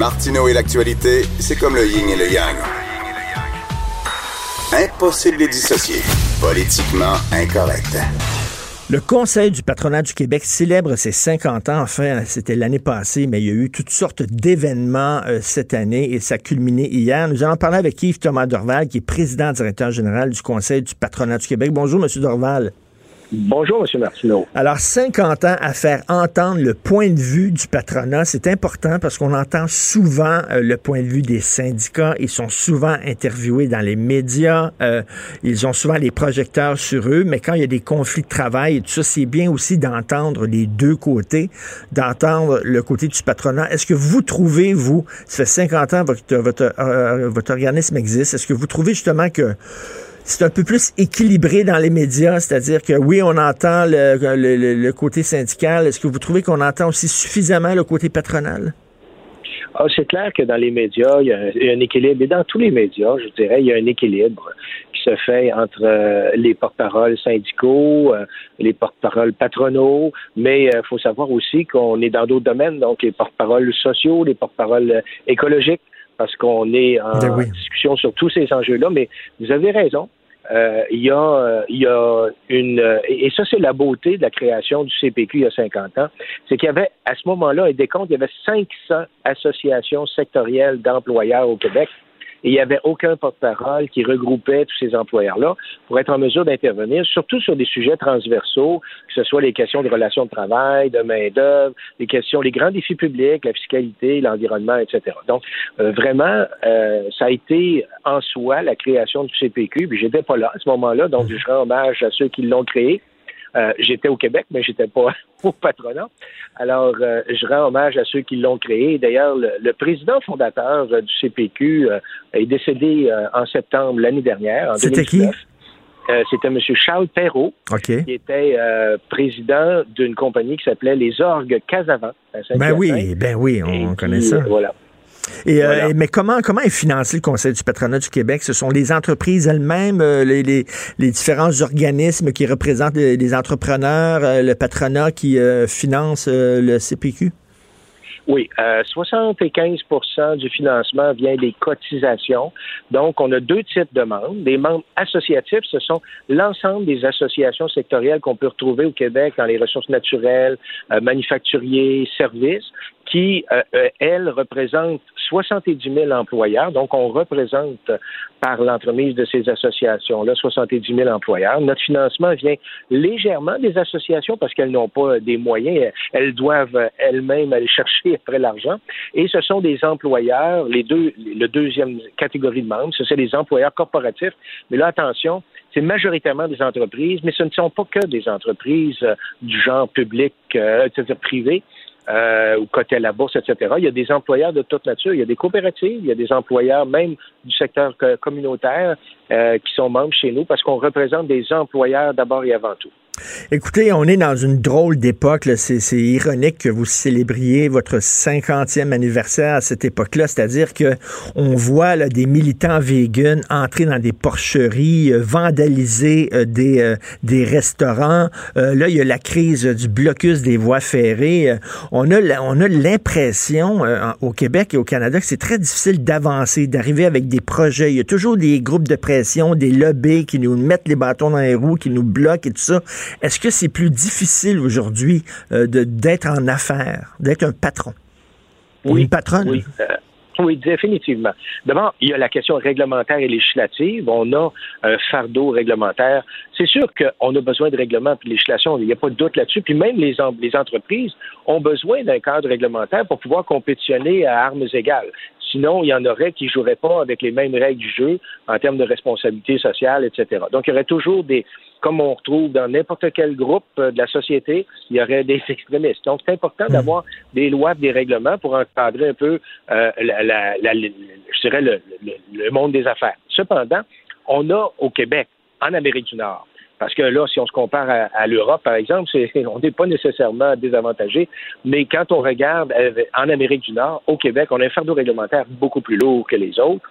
Martineau et l'actualité, c'est comme le yin et le yang. Impossible de dissocier. Politiquement incorrect. Le Conseil du patronat du Québec célèbre ses 50 ans. Enfin, c'était l'année passée, mais il y a eu toutes sortes d'événements euh, cette année et ça a culminé hier. Nous allons parler avec Yves Thomas Dorval, qui est président directeur général du Conseil du patronat du Québec. Bonjour, Monsieur Dorval. Bonjour, M. Martineau. Alors, 50 ans à faire entendre le point de vue du patronat, c'est important parce qu'on entend souvent euh, le point de vue des syndicats. Ils sont souvent interviewés dans les médias. Euh, ils ont souvent les projecteurs sur eux. Mais quand il y a des conflits de travail et tout ça, c'est bien aussi d'entendre les deux côtés, d'entendre le côté du patronat. Est-ce que vous trouvez, vous, ça fait 50 ans que votre, votre, euh, votre organisme existe, est-ce que vous trouvez justement que c'est un peu plus équilibré dans les médias, c'est-à-dire que oui, on entend le, le, le côté syndical. Est-ce que vous trouvez qu'on entend aussi suffisamment le côté patronal? Ah, c'est clair que dans les médias, il y, a un, il y, a un, équilibre. Et dans tous les médias, je dirais, il y a un équilibre qui se fait entre euh, les porte-paroles syndicaux, euh, les porte-paroles patronaux, mais il euh, faut savoir aussi qu'on est dans d'autres domaines, donc les porte-paroles sociaux, les porte-paroles écologiques, parce qu'on est en Ben oui. discussion sur tous ces enjeux-là. Mais vous avez raison. Euh, il y a, il y a une et ça c'est la beauté de la création du CPQ il y a 50 ans, c'est qu'il y avait à ce moment-là un décompte, il y avait 500 associations sectorielles d'employeurs au Québec et il n'y avait aucun porte-parole qui regroupait tous ces employeurs-là pour être en mesure d'intervenir, surtout sur des sujets transversaux, que ce soit les questions de relations de travail, de main-d'œuvre, les questions, les grands défis publics, la fiscalité, l'environnement, etc. Donc, euh, vraiment, euh, ça a été en soi la création du CPQ, puis j'étais pas là à ce moment-là, donc je rends hommage à ceux qui l'ont créé. Euh, j'étais au Québec, mais j'étais pas au patronat. Alors, euh, je rends hommage à ceux qui l'ont créé. D'ailleurs, le, le, président fondateur euh, du CPQ est décédé en septembre l'année dernière, en C'était qui? C'était M. Charles Perrault, okay. qui était président d'une compagnie qui s'appelait les Orgues Casavant. Ben oui, ben oui, on, qui, connaît ça. Voilà. Et, voilà. euh, mais comment, comment est financé le Conseil du patronat du Québec? Ce sont les entreprises elles-mêmes, euh, les, les, les, différents organismes qui représentent les, les entrepreneurs, euh, le patronat qui finance le CPQ? Oui, euh, 75% du financement vient des cotisations. Donc, on a deux types de membres. Des membres associatifs, ce sont l'ensemble des associations sectorielles qu'on peut retrouver au Québec dans les ressources naturelles, euh, manufacturiers, services, qui, euh, elles, représentent 70 000 employeurs. Donc, on représente par l'entremise de ces associations-là 70 000 employeurs. Notre financement vient légèrement des associations parce qu'elles n'ont pas des moyens. Elles doivent elles-mêmes aller chercher après l'argent. Et ce sont des employeurs, les deux, le deuxième catégorie de membres, ce sont les employeurs corporatifs. Mais là, attention, c'est majoritairement des entreprises, mais ce ne sont pas que des entreprises du genre public, euh, c'est-à-dire privé euh, ou côté la bourse, etc. Il y a des employeurs de toute nature. Il y a des coopératives, il y a des employeurs même du secteur communautaire euh, qui sont membres chez nous parce qu'on représente des employeurs d'abord et avant tout. Écoutez, on est dans une drôle d'époque. C'est ironique que vous célébriez votre 50e anniversaire à cette époque-là. C'est-à-dire que on voit là, des militants véganes entrer dans des porcheries, euh, vandaliser euh, des, euh, des restaurants. Euh, là, il y a la crise du blocus des voies ferrées. on a, on a l'impression au Québec et au Canada que c'est très difficile d'avancer, d'arriver avec des projets. Il y a toujours des groupes de pression, des lobbies qui nous mettent les bâtons dans les roues, qui nous bloquent et tout ça. Est-ce que c'est plus difficile aujourd'hui euh, d'être en affaires, d'être un patron? Oui, ou une patronne? Oui. Euh, oui, définitivement. D'abord, il y a la question réglementaire et législative. On a un fardeau réglementaire. C'est sûr qu'on a besoin de règlements et de législation. Il n'y a pas de doute là-dessus. Puis même les, les entreprises ont besoin d'un cadre réglementaire pour pouvoir compétitionner à armes égales. Sinon, il y en aurait qui joueraient pas avec les mêmes règles du jeu en termes de responsabilité sociale, etc. Donc, il y aurait toujours des, comme on retrouve dans n'importe quel groupe euh, de la société, il y aurait des extrémistes. Donc, c'est important Hmm. d'avoir des lois, des règlements pour encadrer un peu, euh, la, la- la- je dirais, le, le- le monde des affaires. Cependant, on a au Québec, en Amérique du Nord, parce que là, si on se compare à, à l'Europe, par exemple, on n'est pas nécessairement désavantagé, mais quand on regarde euh, en Amérique du Nord, au Québec, on a un fardeau réglementaire beaucoup plus lourd que les autres.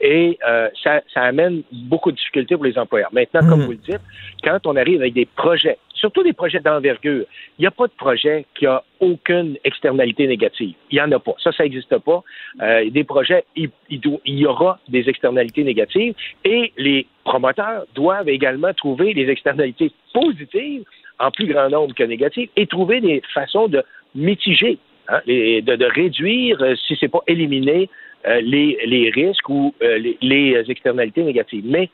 Et euh, ça, ça amène beaucoup de difficultés pour les employeurs. Maintenant, comme Mhm. vous le dites, quand on arrive avec des projets, surtout des projets d'envergure, il n'y a pas de projet qui a aucune externalité négative. Il n'y en a pas. Ça, ça n'existe pas. Euh, des projets, il, y aura des externalités négatives et les promoteurs doivent également trouver des externalités positives en plus grand nombre que négatives et trouver des façons de mitiger, hein, de, réduire, euh, si c'est pas éliminer, euh, les, risques ou les externalités négatives. Mais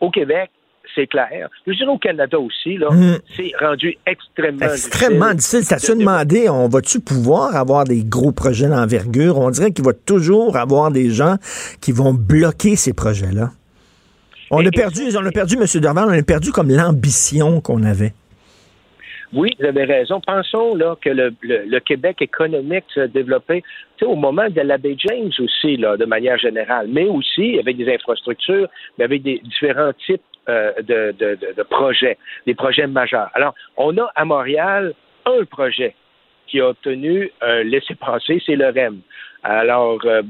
au Québec, c'est clair. Je dirais au Canada aussi, là, Mhm. c'est rendu extrêmement Extrêmement difficile. Ça se de- demander, on va-tu pouvoir avoir des gros projets d'envergure? On dirait qu'il va toujours avoir des gens qui vont bloquer ces projets-là. On Et- a perdu, on a perdu, M. Dorval, on a perdu comme l'ambition qu'on avait. Oui, vous avez raison. Pensons là que le, le- le Québec économique se développait au moment de la baie James aussi, là, de manière générale, mais aussi avec des infrastructures, mais avec des différents types euh, de, de- de- de projets, des projets majeurs. Alors, on a à Montréal un projet qui a obtenu un laissez-passer, c'est le REM. Alors, euh,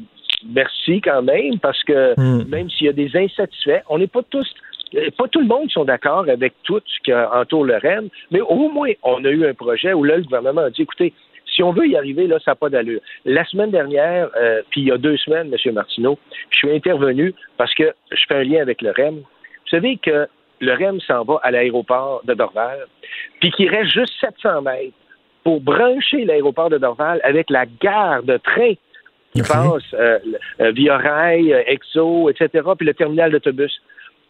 merci quand même, parce que Mm. même s'il y a des insatisfaits, on n'est pas tous euh, pas tout le monde sont d'accord avec tout ce qui entoure le REM, mais au moins, on a eu un projet où là, le gouvernement a dit, écoutez, si on veut y arriver, là, ça n'a pas d'allure. La semaine dernière, euh, puis il y a deux semaines, M. Martineau, je suis intervenu parce que je fais un lien avec le REM. Vous savez que le REM s'en va à l'aéroport de Dorval, puis qu'il reste juste 700 mètres pour brancher l'aéroport de Dorval avec la gare de train qui passe euh, euh, via rail, euh, Exo, etc., puis le terminal d'autobus.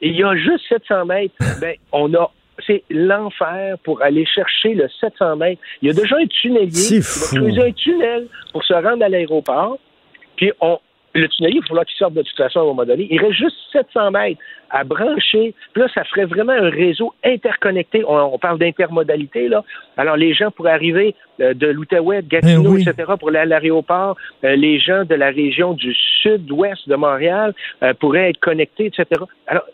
Et il y a juste 700 mètres, ben, on a c'est l'enfer pour aller chercher le 700 mètres. Il y a déjà un tunnelier C'est qui fou. va creuser un tunnel pour se rendre à l'aéroport. Puis on, le tunnelier, il va falloir qu'il sorte de toute façon à un moment donné. Il reste juste 700 mètres à brancher. Puis là, ça ferait vraiment un réseau interconnecté. On, on parle d'intermodalité, là. Alors, les gens pourraient arriver euh, de l'Outaouais, de Gatineau, oui. etc., pour aller à l'aéroport. Euh, les gens de la région du sud-ouest de Montréal euh, pourraient être connectés, etc. Alors,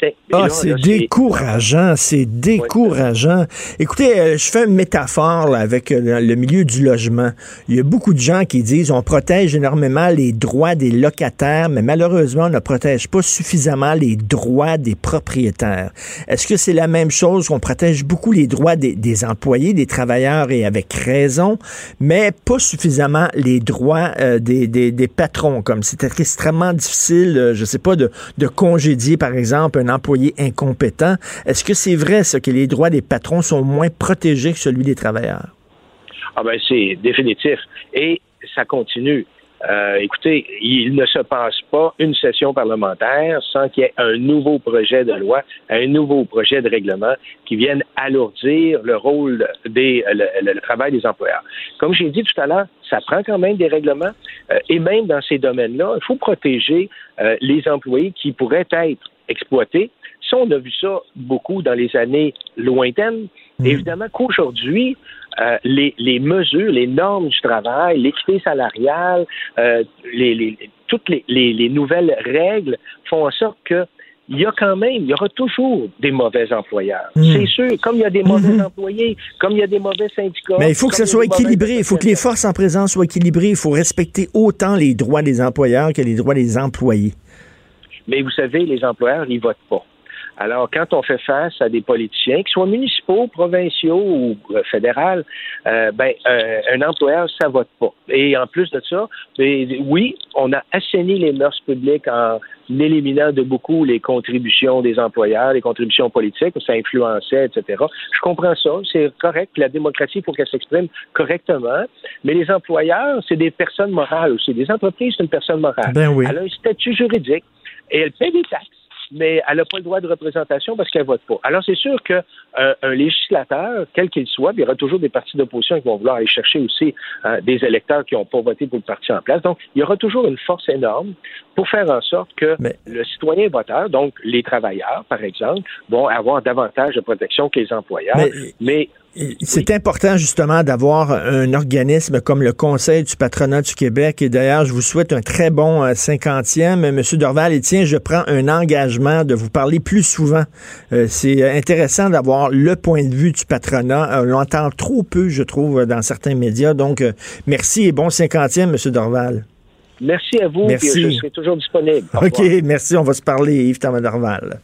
c'est... Ah, c'est décourageant, c'est décourageant. Écoutez, je fais une métaphore là, avec le milieu du logement. Il y a beaucoup de gens qui disent on protège énormément les droits des locataires, mais malheureusement, on ne protège pas suffisamment les droits des propriétaires. Est-ce que c'est la même chose qu'on protège beaucoup les droits des, employés, des travailleurs et avec raison, mais pas suffisamment les droits euh, des, des, patrons, comme c'est extrêmement difficile, euh, je sais pas, de, de congédier, par exemple, un employé incompétent. Est-ce que c'est vrai, ça, que les droits des patrons sont moins protégés que celui des travailleurs? Ah ben c'est définitif. Et ça continue. Euh, écoutez, il ne se passe pas une session parlementaire sans qu'il y ait un nouveau projet de loi, un nouveau projet de règlement qui vienne alourdir le rôle des le, travail des employeurs. Comme j'ai dit tout à l'heure, ça prend quand même des règlements euh, et même dans ces domaines-là, il faut protéger euh, les employés qui pourraient être exploités. Ça, on a vu ça beaucoup dans les années lointaines. Évidemment qu'aujourd'hui, euh, les, les mesures, les normes du travail, l'équité salariale, euh, les, les- toutes les, les- les nouvelles règles font en sorte que il y a quand même, il y aura toujours des mauvais employeurs. Mm. C'est sûr, comme il y a des mauvais Mhm. employés, comme il y a des mauvais syndicats. Mais il faut que ça soit équilibré. Il faut que les forces en présence soient équilibrées. Il faut respecter autant les droits des employeurs que les droits des employés. Mais vous savez, les employeurs, ils votent pas. Alors, quand on fait face à des politiciens, qu'ils soient municipaux, provinciaux ou euh, fédéraux, euh, ben, euh, un employeur, ça vote pas. Et en plus de ça, ben, oui, on a assaini les mœurs publiques en éliminant de beaucoup les contributions des employeurs, les contributions politiques, ça influençait, etc. Je comprends ça, c'est correct. La démocratie, il faut qu'elle s'exprime correctement. Mais les employeurs, c'est des personnes morales aussi. Les entreprises, c'est une personne morale. Ben oui. Elle a un statut juridique et elle paie des taxes. Mais elle n'a pas le droit de représentation parce qu'elle vote pas. Alors, c'est sûr qu'un euh, un législateur, quel qu'il soit, il y aura toujours des partis d'opposition qui vont vouloir aller chercher aussi euh, des électeurs qui n'ont pas voté pour le parti en place. Donc, il y aura toujours une force énorme pour faire en sorte que le citoyen voteur, donc les travailleurs, par exemple, vont avoir davantage de protection que les employeurs. mais c'est important justement d'avoir un organisme comme le Conseil du patronat du Québec. Et d'ailleurs, je vous souhaite un très bon euh, cinquantième. Monsieur Dorval, et tiens, je prends un engagement de vous parler plus souvent. Euh, c'est intéressant d'avoir le point de vue du patronat. On l'entend trop peu, je trouve, dans certains médias. Donc, euh, merci et bon cinquantième, Monsieur Dorval. Merci à vous. Merci. je serai toujours disponible. OK, merci. On va se parler, Yves Thomas Dorval.